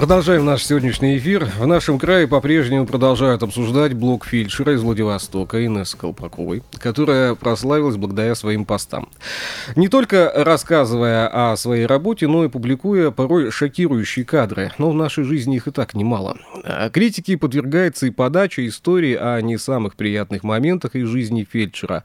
Продолжаем наш сегодняшний эфир. В нашем крае по-прежнему продолжают обсуждать блок фельдшера из Владивостока Инессы Колпаковой, которая прославилась благодаря своим постам. Не только рассказывая о своей работе, но и публикуя порой шокирующие кадры. Но в нашей жизни их и так немало. А критике подвергается и подача истории о не самых приятных моментах из жизни фельдшера.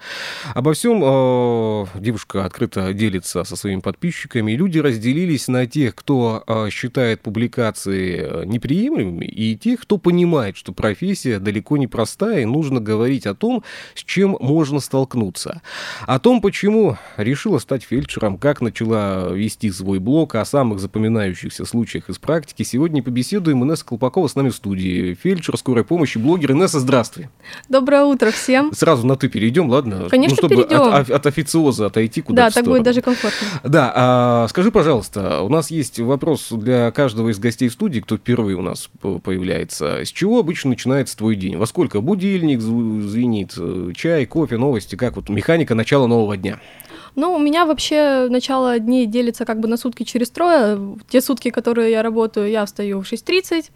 Обо всем э, девушка открыто делится со своими подписчиками. Люди разделились на тех, кто э, считает публикации ситуации э, неприемлемыми, и тех, кто понимает, что профессия далеко не простая, и нужно говорить о том, с чем можно столкнуться. О том, почему решила стать фельдшером, как начала вести свой блог, о самых запоминающихся случаях из практики. Сегодня побеседуем. Инесса Колпакова с нами в студии. Фельдшер скорой помощи, блогер. Инесса, здравствуй. Доброе утро всем. Сразу на «ты» перейдем, ладно? Конечно, ну, чтобы перейдем. От, от официоза отойти куда-то Да, так будет даже комфортно. Да, а, скажи, пожалуйста, у нас есть вопрос для каждого из гостей студии, кто впервые у нас появляется, с чего обычно начинается твой день? Во сколько будильник звенит, э, чай, кофе, новости, как вот механика начала нового дня? Ну, у меня вообще начало дней делится как бы на сутки через трое. Те сутки, которые я работаю, я встаю в 6.30,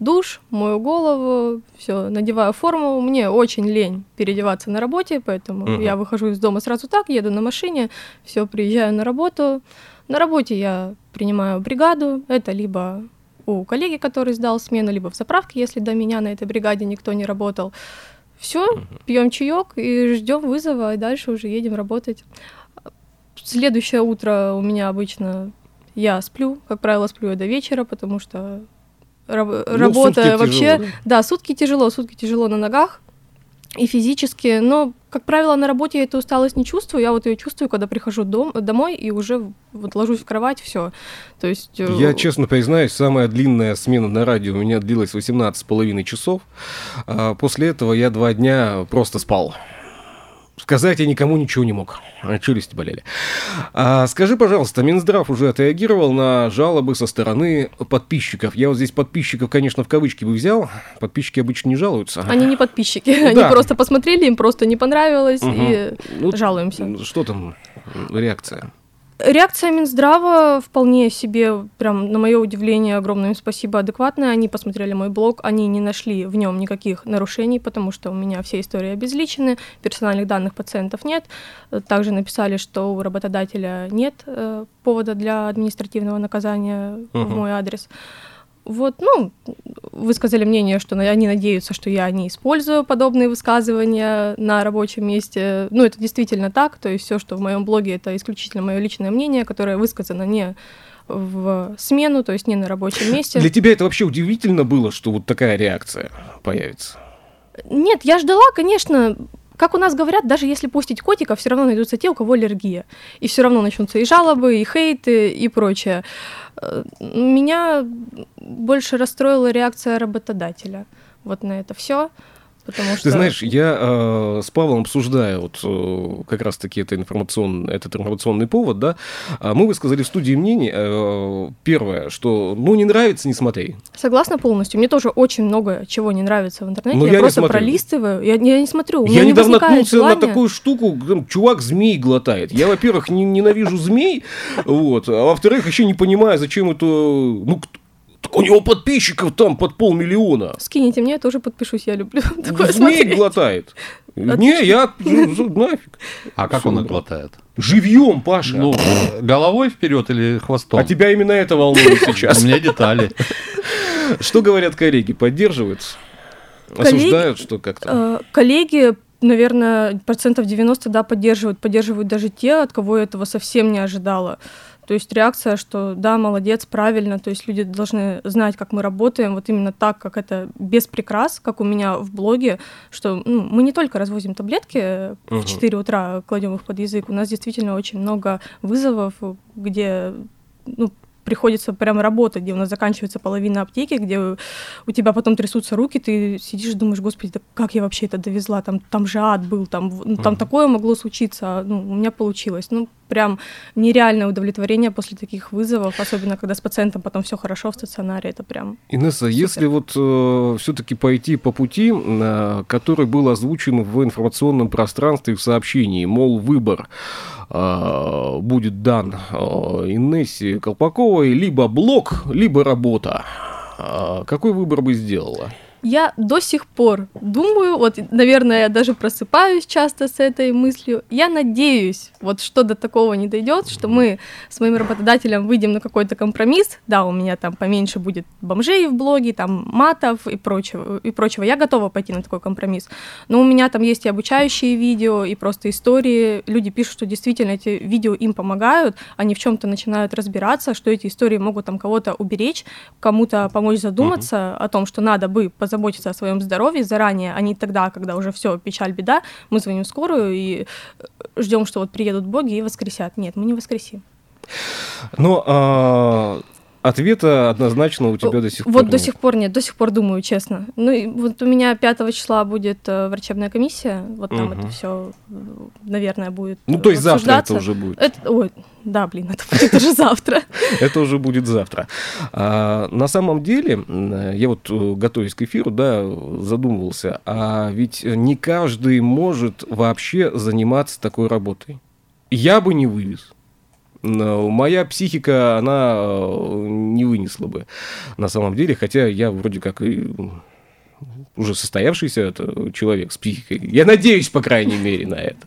душ, мою голову, все, надеваю форму. Мне очень лень переодеваться на работе, поэтому uh-huh. я выхожу из дома сразу так, еду на машине, все, приезжаю на работу. На работе я принимаю бригаду, это либо у коллеги, который сдал смену, либо в заправке, если до меня на этой бригаде никто не работал. Все, пьем чаек и ждем вызова, и дальше уже едем работать. Следующее утро у меня обычно я сплю, как правило, сплю я до вечера, потому что раб- ну, работа вообще, тяжело, да? да, сутки тяжело, сутки тяжело на ногах и физически, но, как правило, на работе я эту усталость не чувствую, я вот ее чувствую, когда прихожу дом, домой и уже вот ложусь в кровать, все. То есть... Э, я, честно признаюсь, самая длинная смена на радио у меня длилась 18,5 часов. А после этого я два дня просто спал. Сказать я никому ничего не мог. Челюсти болели. А, скажи, пожалуйста, Минздрав уже отреагировал на жалобы со стороны подписчиков. Я вот здесь подписчиков, конечно, в кавычки бы взял. Подписчики обычно не жалуются. Они не подписчики. Да. Они просто посмотрели, им просто не понравилось угу. и ну, жалуемся. Что там реакция? Реакция Минздрава вполне себе, прям на мое удивление, огромное им спасибо, адекватная. Они посмотрели мой блог, они не нашли в нем никаких нарушений, потому что у меня все истории обезличены, персональных данных пациентов нет. Также написали, что у работодателя нет э, повода для административного наказания uh-huh. в мой адрес. Вот, ну, высказали мнение, что они надеются, что я не использую подобные высказывания на рабочем месте. Ну, это действительно так, то есть все, что в моем блоге, это исключительно мое личное мнение, которое высказано не в смену, то есть не на рабочем месте. Для тебя это вообще удивительно было, что вот такая реакция появится? Нет, я ждала, конечно, как у нас говорят, даже если пустить котиков, все равно найдутся те, у кого аллергия. И все равно начнутся и жалобы, и хейты, и прочее. Э, меня больше расстроила реакция работодателя вот на это все. Потому что... Ты знаешь, я э, с Павлом обсуждаю вот э, как раз-таки это информационный, этот информационный повод, да, а мы высказали в студии мнение, э, первое, что, ну, не нравится, не смотри. Согласна полностью. Мне тоже очень много чего не нравится в интернете. Но я, я просто смотрю. пролистываю, я, я не смотрю. Я меня недавно наткнулся желания... на такую штуку, там, чувак змей глотает. Я, во-первых, не, ненавижу змей, вот, а во-вторых, еще не понимаю, зачем это, ну, так у него подписчиков там под полмиллиона. Скините мне, я тоже подпишусь, я люблю такое Змей глотает. Не, я нафиг. А как он их глотает? Живьем, Паша. Ну, головой вперед или хвостом? А тебя именно это волнует сейчас. У меня детали. Что говорят коллеги? Поддерживают? Осуждают, что как-то? Э, коллеги наверное, процентов 90, да, поддерживают. Поддерживают даже те, от кого я этого совсем не ожидала. То есть реакция, что да, молодец, правильно, то есть люди должны знать, как мы работаем, вот именно так, как это без прикрас, как у меня в блоге, что ну, мы не только развозим таблетки uh-huh. в 4 утра, кладем их под язык, у нас действительно очень много вызовов, где ну, приходится прям работать, где у нас заканчивается половина аптеки, где у тебя потом трясутся руки, ты сидишь и думаешь, господи, да как я вообще это довезла, там, там же ад был, там, ну, там mm-hmm. такое могло случиться, а, ну, у меня получилось. Ну, прям нереальное удовлетворение после таких вызовов, особенно когда с пациентом потом все хорошо в стационаре, это прям. Инесса, супер. если вот э, все-таки пойти по пути, э, который был озвучен в информационном пространстве в сообщении, мол, выбор э, будет дан э, Инессе Колпаковой либо блок, либо работа. Э, какой выбор бы сделала? Я до сих пор думаю, вот, наверное, я даже просыпаюсь часто с этой мыслью. Я надеюсь, вот что до такого не дойдет, что мы с моим работодателем выйдем на какой-то компромисс. Да, у меня там поменьше будет бомжей в блоге, там матов и прочего, и прочего. Я готова пойти на такой компромисс. Но у меня там есть и обучающие видео, и просто истории. Люди пишут, что действительно эти видео им помогают, они в чем-то начинают разбираться, что эти истории могут там кого-то уберечь, кому-то помочь задуматься uh-huh. о том, что надо бы позаботиться заботиться о своем здоровье заранее, а не тогда, когда уже все, печаль, беда, мы звоним в скорую и э, ждем, что вот приедут боги и воскресят. Нет, мы не воскресим. Ну, а Ответа однозначно у тебя до сих пор Вот нет. до сих пор нет, до сих пор думаю, честно. Ну, и вот у меня 5 числа будет э, врачебная комиссия, вот там угу. это все, наверное, будет Ну, то есть завтра это уже будет? Это, ой, да, блин, это будет уже завтра. Это уже будет завтра. А, на самом деле, я вот, э, готовясь к эфиру, да, задумывался, а ведь не каждый может вообще заниматься такой работой. Я бы не вывез моя психика, она э, не вынесла бы на самом деле, хотя я вроде как и уже состоявшийся человек с психикой. Я надеюсь, по крайней мере, на это.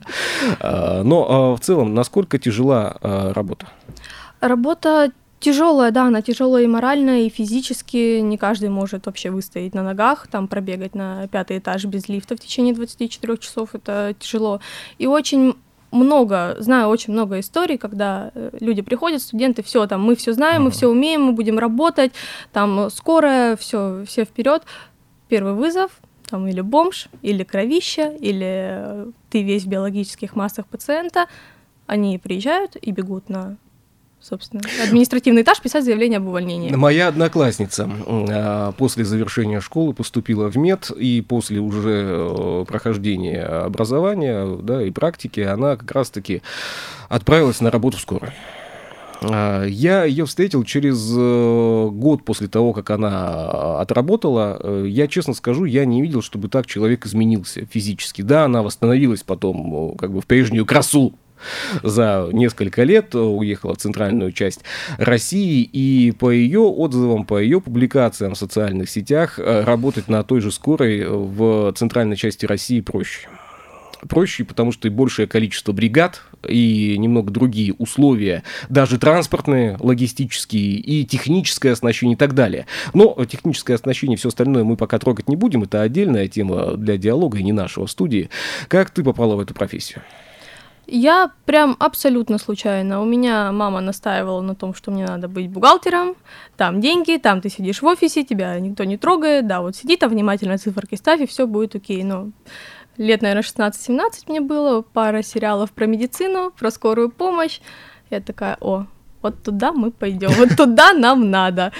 А, но а, в целом, насколько тяжела а, работа? Работа тяжелая, да, она тяжелая и морально, и физически. Не каждый может вообще выстоять на ногах, там пробегать на пятый этаж без лифта в течение 24 часов, это тяжело. И очень много, знаю очень много историй, когда э, люди приходят, студенты, все, там, мы все знаем, мы все умеем, мы будем работать, там, скорая, все, все вперед. Первый вызов, там, или бомж, или кровища, или э, ты весь в биологических массах пациента, они приезжают и бегут на собственно, административный этаж писать заявление об увольнении. Моя одноклассница а, после завершения школы поступила в мед, и после уже э, прохождения образования да, и практики она как раз-таки отправилась на работу в скорую. А, я ее встретил через э, год после того, как она отработала. Э, я честно скажу, я не видел, чтобы так человек изменился физически. Да, она восстановилась потом как бы в прежнюю красу за несколько лет уехала в центральную часть России, и по ее отзывам, по ее публикациям в социальных сетях э, работать на той же скорой в центральной части России проще проще, потому что и большее количество бригад, и немного другие условия, даже транспортные, логистические, и техническое оснащение и так далее. Но техническое оснащение и все остальное мы пока трогать не будем, это отдельная тема для диалога и не нашего студии. Как ты попала в эту профессию? Я прям абсолютно случайно. У меня мама настаивала на том, что мне надо быть бухгалтером. Там деньги, там ты сидишь в офисе, тебя никто не трогает. Да, вот сиди там внимательно циферки ставь, и все будет окей. Но лет, наверное, 16-17 мне было, пара сериалов про медицину, про скорую помощь. Я такая, о, вот туда мы пойдем, вот туда нам надо.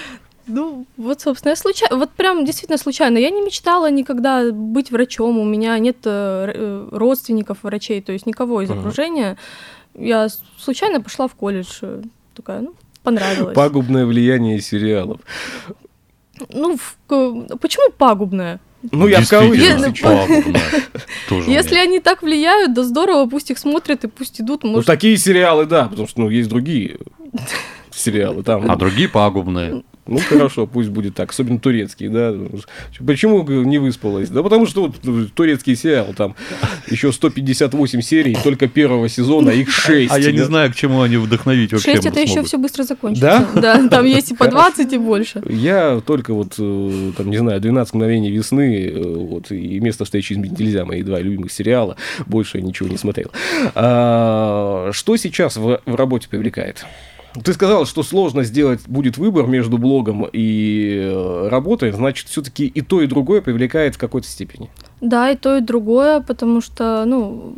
Ну, вот, собственно, я случайно, вот прям действительно случайно. Я не мечтала никогда быть врачом, у меня нет э, э родственников врачей, то есть никого из окружения. Я случайно пошла в колледж, э, такая, ну, понравилось. Пагубное влияние сериалов. Ну, в, почему пагубное? Ну, я в кавычках. Если они так влияют, да здорово, пусть их смотрят и пусть идут. Ну, такие сериалы, да, потому что ну, есть другие сериалы. Там, а другие пагубные. Ну хорошо, пусть будет так, особенно турецкий, да. Почему не выспалась? Да потому что вот, турецкий сериал, там еще 158 серий, только первого сезона, их 6. А я не знаю, к чему они вдохновить вообще 6 это еще все быстро закончится. Да? Да, там есть и по 20 и больше. Я только вот, э, там, не знаю, 12 мгновений весны, э, вот, и место встречи изменить нельзя, мои два любимых сериала, больше я ничего не смотрел. А, что сейчас в, в работе привлекает? Ты сказал, что сложно сделать будет выбор между блогом и э, работой, значит, все-таки и то, и другое привлекает в какой-то степени. Да, и то, и другое, потому что, ну,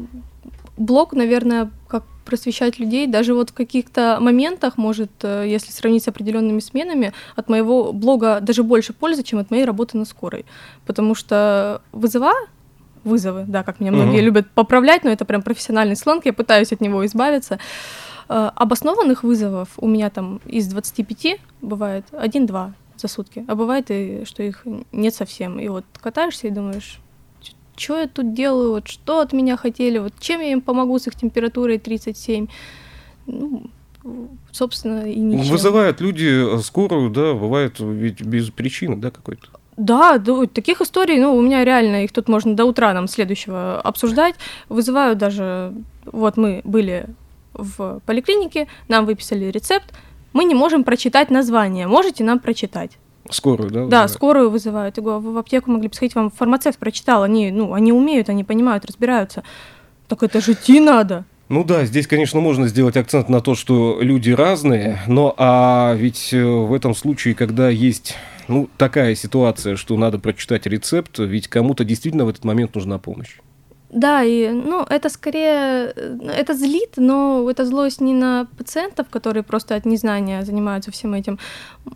блог, наверное, как просвещать людей. Даже вот в каких-то моментах, может, э, если сравнить с определенными сменами, от моего блога даже больше пользы, чем от моей работы на скорой. Потому что вызова вызовы, да, как меня многие uh-huh. любят поправлять, но это прям профессиональный сленг, я пытаюсь от него избавиться. Э, обоснованных вызовов у меня там из 25 бывает один-два за сутки, а бывает и что их нет совсем. И вот катаешься и думаешь, что я тут делаю, вот что от меня хотели, вот чем я им помогу с их температурой 37. Ну, собственно, и ничем. Вызывают люди э, скорую, да, бывает ведь без причины, да, какой-то. Да, да, таких историй, ну, у меня реально их тут можно до утра нам следующего обсуждать. Вызывают даже, вот мы были в поликлинике, нам выписали рецепт, мы не можем прочитать название, можете нам прочитать? Скорую, да? Да, скорую вызывают. Я говорю, вы в аптеку могли бы сходить, вам фармацевт прочитал, они, ну, они умеют, они понимают, разбираются. Так это же идти надо. Ну да, здесь, конечно, можно сделать акцент на то, что люди разные, но а ведь э, в этом случае, когда есть ну, такая ситуация, что надо прочитать рецепт, ведь кому-то действительно в этот момент нужна помощь. Да, и ну, это скорее, э, это злит, но это злость не на пациентов, которые просто от незнания занимаются всем этим,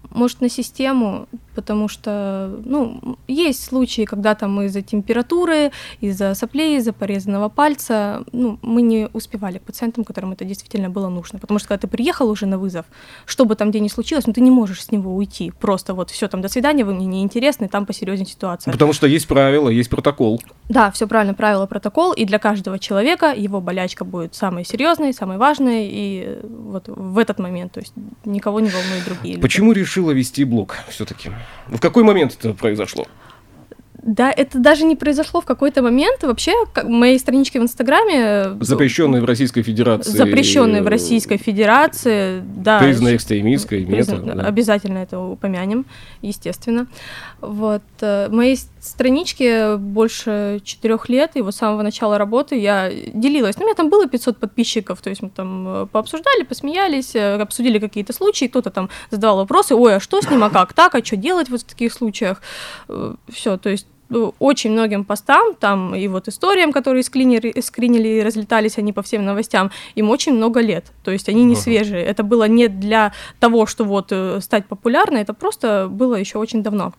может, на систему, потому что, ну, есть случаи, когда там из-за температуры, из-за соплей, из-за порезанного пальца, ну, мы не успевали к пациентам, которым это действительно было нужно, потому что когда ты приехал уже на вызов, что бы там где ни случилось, ну, ты не можешь с него уйти, просто вот все там, до свидания, вы мне не интересны, там посерьезнее ситуация. Потому что есть правила, есть протокол. Да, все правильно, правила, протокол, и для каждого человека его болячка будет самой серьезной, самой важной, и вот в этот момент, то есть никого не волнует другие Почему люди. решила вести блог все-таки? В какой момент это произошло? Да, это даже не произошло в какой-то момент. Вообще, как, моей страничке в Инстаграме... Э, запрещенные в Российской Федерации. Запрещенные в Российской Федерации, да. Признанной экстремистской, призна... мета, да. Обязательно это упомянем, естественно. Вот. Э, моей страничке больше четырех лет, и вот с самого начала работы я делилась. Ну, у меня там было 500 подписчиков, то есть мы там э, пообсуждали, посмеялись, обсудили какие-то случаи, кто-то там задавал вопросы, ой, а что с ним, а как так, а что делать вот в таких случаях? Все, то есть ну, очень многим постам, там и вот историям, которые скринили, скринили и разлетались они по всем новостям, им очень много лет. То есть они не ага. свежие. Это было не для того, что вот э, стать популярной, это просто было еще очень давно.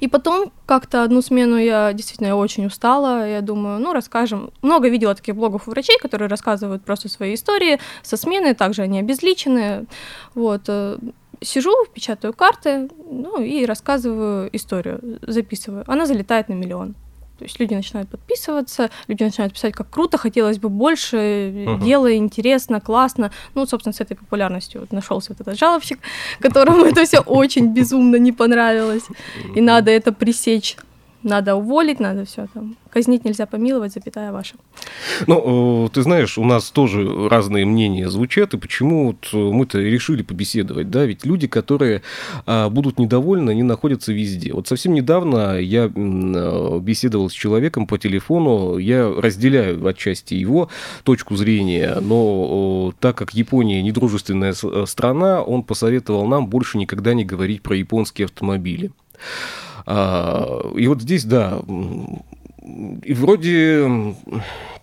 И потом как-то одну смену я действительно очень устала. Я думаю, ну, расскажем. Много видела таких блогов у врачей, которые рассказывают просто свои истории со смены, также они обезличены. Вот. Э, сижу, печатаю карты, ну и рассказываю историю, записываю. Она залетает на миллион. То есть люди начинают подписываться, люди начинают писать, как круто, хотелось бы больше, uh-huh. дело интересно, классно. Ну, собственно, с этой популярностью вот нашелся вот этот жалобщик, которому это все очень безумно не понравилось. И надо это пресечь надо уволить, надо все там. Казнить нельзя помиловать, запятая ваша. Ну, э, ты знаешь, у нас тоже разные мнения звучат, и почему вот мы-то решили побеседовать, да, ведь люди, которые а, будут недовольны, они находятся везде. Вот совсем недавно я э, беседовал с человеком по телефону, я разделяю отчасти его точку зрения, но так как Япония недружественная э, страна, он посоветовал нам больше никогда не говорить про японские автомобили. А, и вот здесь, да, и вроде,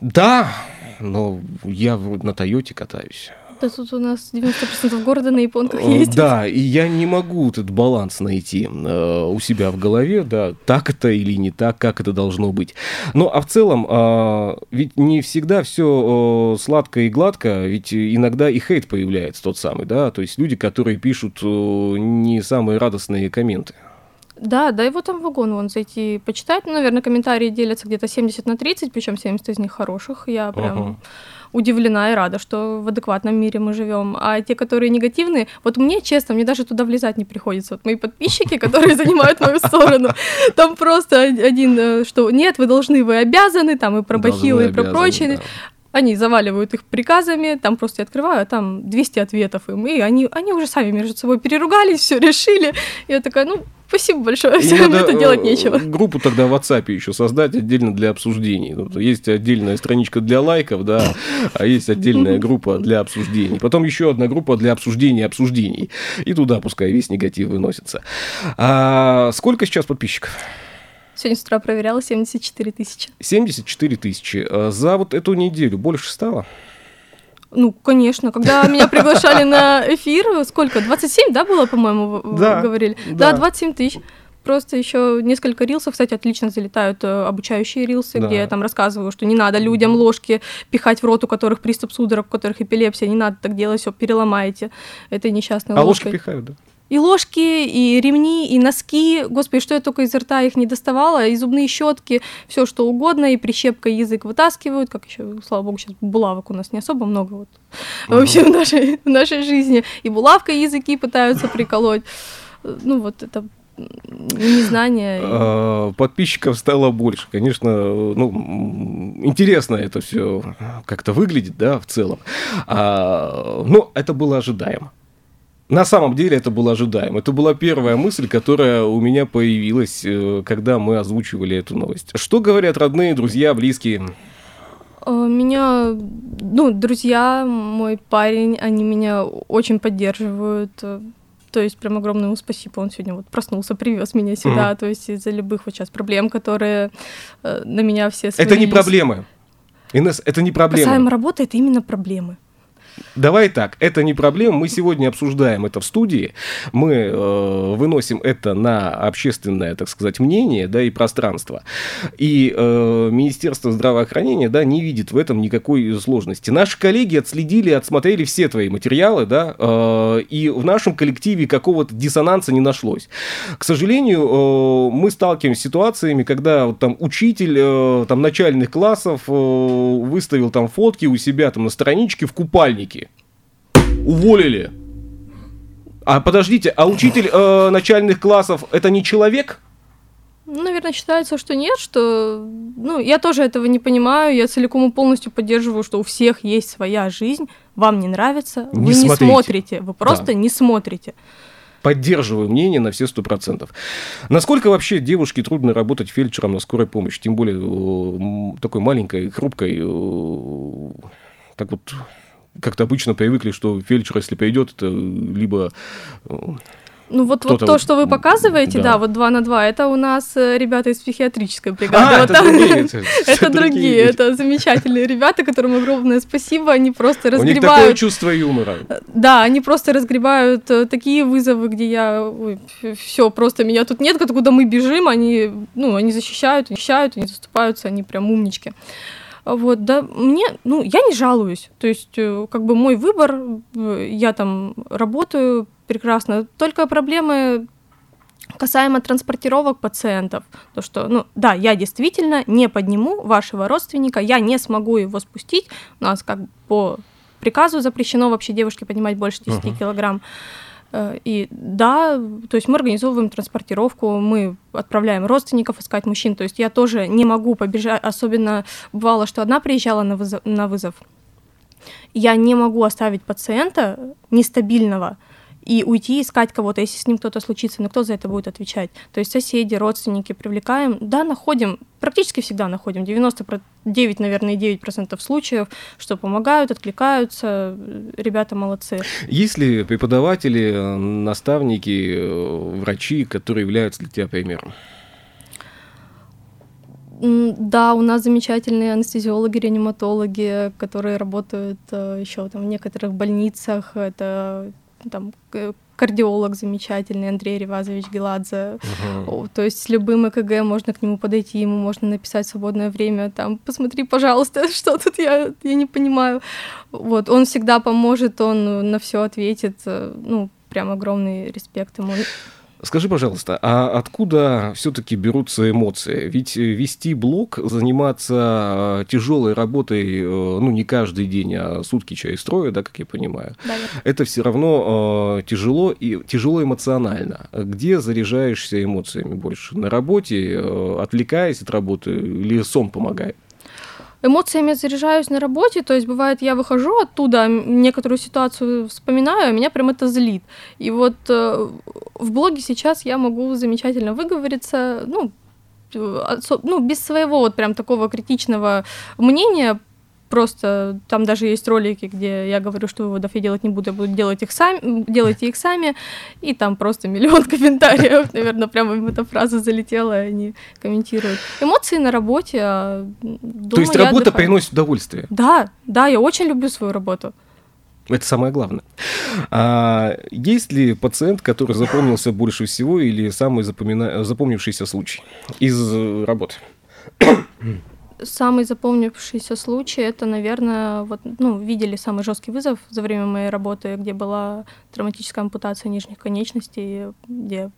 да, но я на Тойоте катаюсь. Да тут у нас 90% города на японках э, ездит. Да, и я не могу этот баланс найти э, у себя в голове, да, так это или не так, как это должно быть. Ну, а в целом, э, ведь не всегда все э, сладко и гладко, ведь иногда и хейт появляется тот самый, да, то есть люди, которые пишут не самые радостные комменты. Да, да, его там вагон вон зайти почитать. Ну, наверное, комментарии делятся где-то 70 на 30, причем 70 из них хороших. Я прям uh-huh. удивлена и рада, что в адекватном мире мы живем. А те, которые негативные, вот мне, честно, мне даже туда влезать не приходится. Вот мои подписчики, которые занимают мою сторону, там просто один, э, что нет, вы должны, вы обязаны, там и про бахилы, и про прочее. Они заваливают их приказами, там просто я открываю, а там 200 ответов им, и они, они уже сами между собой переругались, все решили. Я такая, ну, Спасибо большое, все равно это делать э, нечего. Группу тогда в WhatsApp еще создать отдельно для обсуждений. Есть отдельная страничка для лайков, да, а есть отдельная группа для обсуждений. Потом еще одна группа для обсуждения обсуждений. И туда пускай весь негатив выносится. А сколько сейчас подписчиков? Сегодня с утра проверяла 74 тысячи. 74 тысячи. А за вот эту неделю больше стало? Ну, конечно, когда меня приглашали на эфир, сколько, 27, да, было, по-моему, Да, говорили? да. Да, 27 тысяч. Просто еще несколько рилсов, кстати, отлично залетают э, обучающие рилсы, Да. где я там рассказываю, что не надо людям ложки пихать в рот, у которых приступ судорог, у которых эпилепсия, не надо так делать, все переломаете этой несчастной А ложки ложкой. пихают, да? И ложки, и ремни, и носки. Господи, что я только из рта их не доставала. И зубные щетки, все что угодно, и прищепкой язык вытаскивают. Как еще, слава богу, сейчас булавок у нас не особо много вот вообще в нашей, в нашей жизни. И булавкой языки пытаются приколоть. Ну вот это незнание. А, Подписчиков стало больше. Конечно, ну, интересно это все как-то выглядит, да, в целом. А, Но это было ожидаемо. На самом деле это было ожидаемо. Это была первая мысль, которая у меня появилась, э, когда мы озвучивали эту новость. Что говорят родные, друзья, близкие? Э, Меня, ну, друзья, мой парень, они меня очень поддерживают. э, То есть прям огромное ему спасибо. Он сегодня вот проснулся, привез меня сюда. То есть из-за любых вот сейчас проблем, которые на меня все Это не свалились. проблемы. Инесс, это не проблема. Касаемо работы, это именно проблемы. Давай так, это не проблема. Мы сегодня обсуждаем это в студии. Мы э, выносим это на общественное, так сказать, мнение, да, и пространство. И э, Министерство здравоохранения, да, не видит в этом никакой сложности. Наши коллеги отследили, отсмотрели все твои материалы, да, э, и в нашем коллективе какого-то диссонанса не нашлось. К сожалению, э, мы сталкиваемся с ситуациями, когда вот там учитель э, там начальных классов э, выставил там фотки у себя там на страничке в купальнике. Уволили. А подождите, а учитель э, начальных классов это не человек? Наверное, считается, что нет, что... Ну, я тоже этого не понимаю, я целиком и полностью поддерживаю, что у всех есть своя жизнь, вам не нравится, Не вы не смотрите. смотрите, вы просто Да. не смотрите. Поддерживаю мнение на все сто процентов. Насколько вообще девушке трудно работать фельдшером на скорой помощи, тем более э, такой маленькой, хрупкой, э, так вот как-то обычно привыкли, что фельдшер, если придет, это либо Ну вот, вот то, вот- что вы показываете, да. да. вот 2 на 2, это у нас э, ребята из психиатрической бригады. А, Вот это там- другие, это- Это другие, это замечательные ребята, которым огромное спасибо, они просто у них такое разгребают чувство юмора. Да, они просто разгребают э, такие вызовы, где я, все, просто меня тут нет, куда мы бежим, они, ну, они защищают, защищают, они заступаются, они прям умнички. Вот, да, мне, ну, я не жалуюсь, то есть, э, как бы мой выбор, э, я там работаю прекрасно, только проблемы касаемо транспортировок пациентов, то что, ну, да, я действительно не подниму вашего родственника, я не смогу его спустить, у нас как по приказу запрещено вообще девушке поднимать больше 10 Ага. килограмм. Э, И да, то есть мы организовываем транспортировку, мы отправляем родственников искать мужчин. То есть я тоже не могу побежать, особенно бывало, что одна приезжала на вызов, на вызов. Я не могу оставить пациента нестабильного и уйти искать кого-то, если с ним кто-то случится, но кто за это будет отвечать? То есть соседи, родственники привлекаем, да, находим, практически всегда находим, 99, наверное, 9% случаев, что помогают, откликаются, ребята молодцы. Есть ли преподаватели, э, наставники, э, врачи, которые являются для тебя примером? Да, у нас замечательные анестезиологи, реаниматологи, которые работают еще там в некоторых больницах. Это там к- кардиолог замечательный Андрей Ревазович Геладзе. О, То есть с любым ЭКГ можно к нему подойти, ему можно написать свободное время, там, посмотри, пожалуйста, что тут я, я не понимаю. Вот, он всегда поможет, он на все ответит, э, ну, прям огромный респект ему. Скажи, пожалуйста, а откуда все-таки берутся эмоции? Ведь э, вести блог, заниматься тяжелой работой, э, ну, не каждый день, а сутки чай строя, да, как я понимаю, Да, это все равно э, тяжело и тяжело эмоционально. Где заряжаешься эмоциями больше? На работе, э, отвлекаясь от работы, или сон помогает? Эмоциями заряжаюсь на работе, то есть бывает, я выхожу оттуда, некоторую ситуацию вспоминаю, а меня прям это злит. И вот э, в блоге сейчас я могу замечательно выговориться, ну, э, ну, без своего вот прям такого критичного мнения, просто там даже есть ролики, где я говорю, что выводов я делать не буду, я буду делать их сами, делайте их сами, и там просто миллион комментариев, наверное, прямо им эта фраза залетела, и они комментируют. Эмоции на работе, а То дома есть я работа отдыхаю. приносит удовольствие? Да, да, я очень люблю свою работу. Это самое главное. А есть ли пациент, который запомнился больше всего или самый запомина... запомнившийся случай из работы? Самый запомнившийся случай это, наверное, вот, ну, видели самый жесткий вызов за время моей работы, где была травматическая ампутация нижних конечностей, где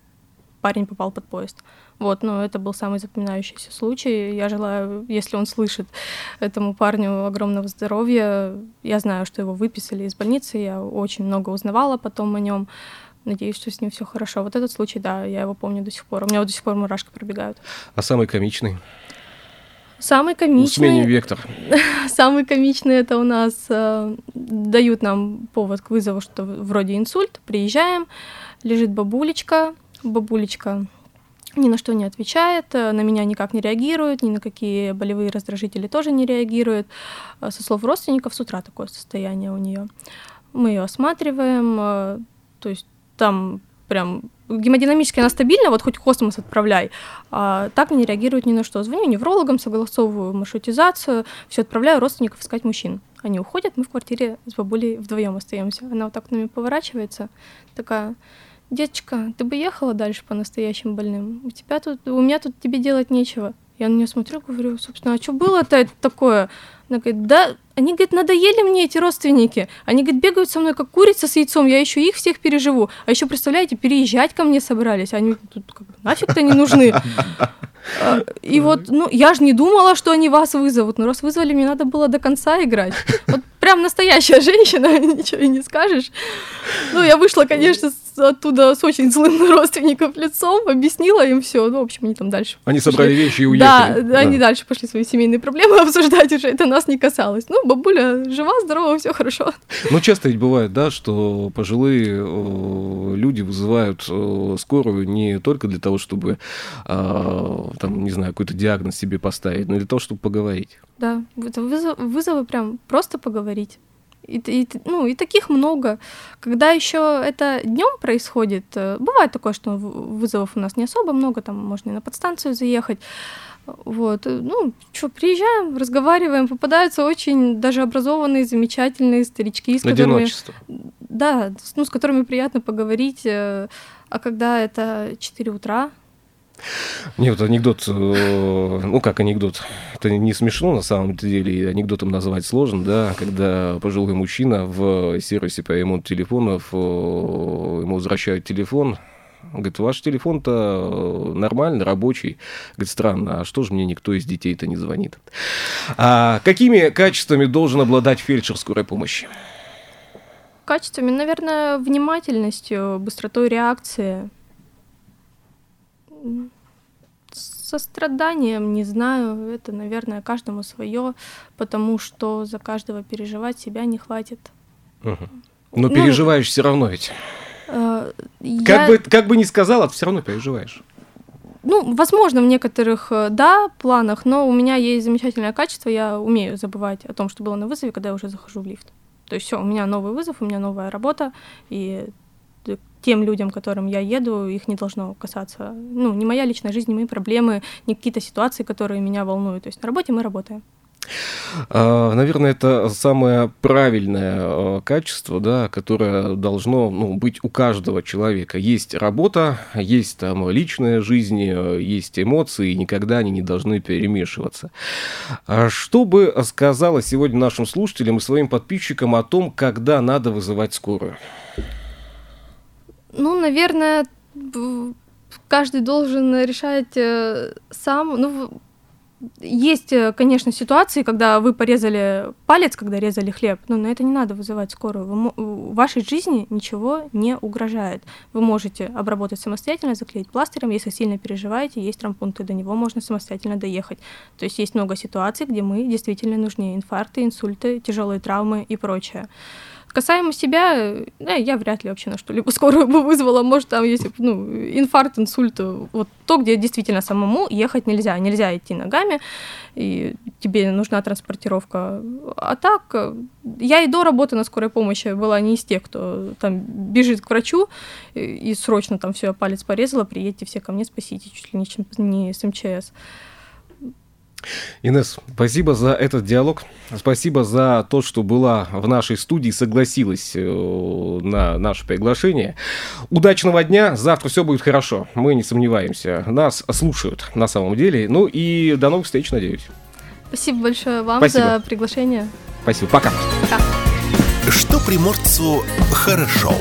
парень попал под поезд. Вот, но это был самый запоминающийся случай. Я желаю, если он слышит этому парню огромного здоровья. Я знаю, что его выписали из больницы, я очень много узнавала потом о нем. Надеюсь, что с ним все хорошо. Вот этот случай, да, я его помню до сих пор. У меня вот до сих пор мурашки пробегают. А самый комичный? Самый комичный... Сменим вектор. Самый комичный это у нас э, дают нам повод к вызову, что вроде инсульт. Приезжаем, лежит бабулечка. Бабулечка ни на что не отвечает, э, на меня никак не реагирует, ни на какие болевые раздражители тоже не реагирует. Э, со слов родственников, с утра такое состояние у нее. Мы ее осматриваем, э, то есть там прям гемодинамически она стабильна, вот хоть космос отправляй, а так не реагирует ни на что. Звоню неврологам, согласовываю маршрутизацию, все отправляю родственников искать мужчин. Они уходят, мы в квартире с бабулей вдвоем остаемся. Она вот так к нами поворачивается, такая, деточка, ты бы ехала дальше по настоящим больным? У тебя тут, у меня тут тебе делать нечего. Я на нее смотрю, говорю, собственно, а что было-то это такое? Она говорит, да, они, говорит, надоели мне эти родственники. Они, говорит, бегают со мной, как курица с яйцом, я еще их всех переживу. А еще, представляете, переезжать ко мне собрались. Они тут как, нафиг-то не нужны. А, и вот, ну, я же не думала, что они вас вызовут. Но раз вызвали, мне надо было до конца играть. Вот прям настоящая женщина, ничего и не скажешь. Ну, я вышла, конечно, оттуда с очень злым родственником лицом, объяснила им все. Ну, в общем, они там дальше. Они пошли. собрали вещи и уехали. Да, да, они дальше пошли свои семейные проблемы обсуждать уже. Это нас не касалось. Ну, бабуля жива, здорова, все хорошо. Ну, часто ведь бывает, да, что пожилые люди вызывают скорую не только для того, чтобы, а, там, не знаю, какой-то диагноз себе поставить, но для того, чтобы поговорить. Да, это вызов, вызовы прям просто поговорить. И, и, ну, и таких много. Когда еще это днем происходит, э, бывает такое, что вызовов у нас не особо много, там можно и на подстанцию заехать. Вот, э, ну, что, приезжаем, разговариваем, попадаются очень даже образованные, замечательные старички, с которыми... Да, ну, с которыми приятно поговорить. Э, а когда это 4 утра, мне вот анекдот, э, ну как анекдот, это не смешно на самом деле, анекдотом назвать сложно, да, когда пожилой мужчина в сервисе по ремонту телефонов, э, ему возвращают телефон, он говорит, ваш телефон-то нормальный, рабочий. Говорит, странно, а что же мне никто из детей-то не звонит? А какими качествами должен обладать фельдшер скорой помощи? Качествами, наверное, внимательностью, быстротой реакции, состраданием, не знаю, это, наверное, каждому свое, потому что за каждого переживать себя не хватит. Угу. Но ну, переживаешь все равно ведь. Э, я... Как, бы, как бы ни сказала, все равно переживаешь. Ну, возможно, в некоторых, э, да, планах, но у меня есть замечательное качество, я умею забывать о том, что было на вызове, когда я уже захожу в лифт. То есть все, у меня новый вызов, у меня новая работа, и тем людям, которым я еду, их не должно касаться, ну, не моя личная жизнь, не мои проблемы, не какие-то ситуации, которые меня волнуют. То есть на работе мы работаем. А, наверное, это самое правильное а, качество, да, которое должно ну, быть у каждого человека. Есть работа, есть там личная жизнь, есть эмоции, и никогда они не должны перемешиваться. А что бы сказала сегодня нашим слушателям и своим подписчикам о том, когда надо вызывать скорую? Ну, наверное, каждый должен решать э, сам. Ну, есть, э, конечно, ситуации, когда вы порезали палец, когда резали хлеб, но на это не надо вызывать скорую. Вы, в вашей жизни ничего не угрожает. Вы можете обработать самостоятельно, заклеить пластырем, если сильно переживаете, есть травмпункты, до него можно самостоятельно доехать. То есть есть много ситуаций, где мы действительно нужны. Инфаркты, инсульты, тяжелые травмы и прочее. Касаемо себя, да, я вряд ли вообще на что-либо скорую бы вызвала. Может, там есть ну, инфаркт, инсульт, вот то, где действительно самому ехать нельзя. Нельзя идти ногами, и тебе нужна транспортировка. А так, я и до работы на скорой помощи была не из тех, кто там бежит к врачу и, срочно там все, палец порезала, приедьте все ко мне, спасите, чуть ли не, не с МЧС Инесс, спасибо за этот диалог. Спасибо за то, что была в нашей студии, согласилась э, на наше приглашение. Удачного дня. Завтра все будет хорошо. Мы не сомневаемся. Нас слушают на самом деле. Ну и до новых встреч, надеюсь. Спасибо большое вам Спасибо. за приглашение. Спасибо. Пока. Пока. Что приморцу хорошо.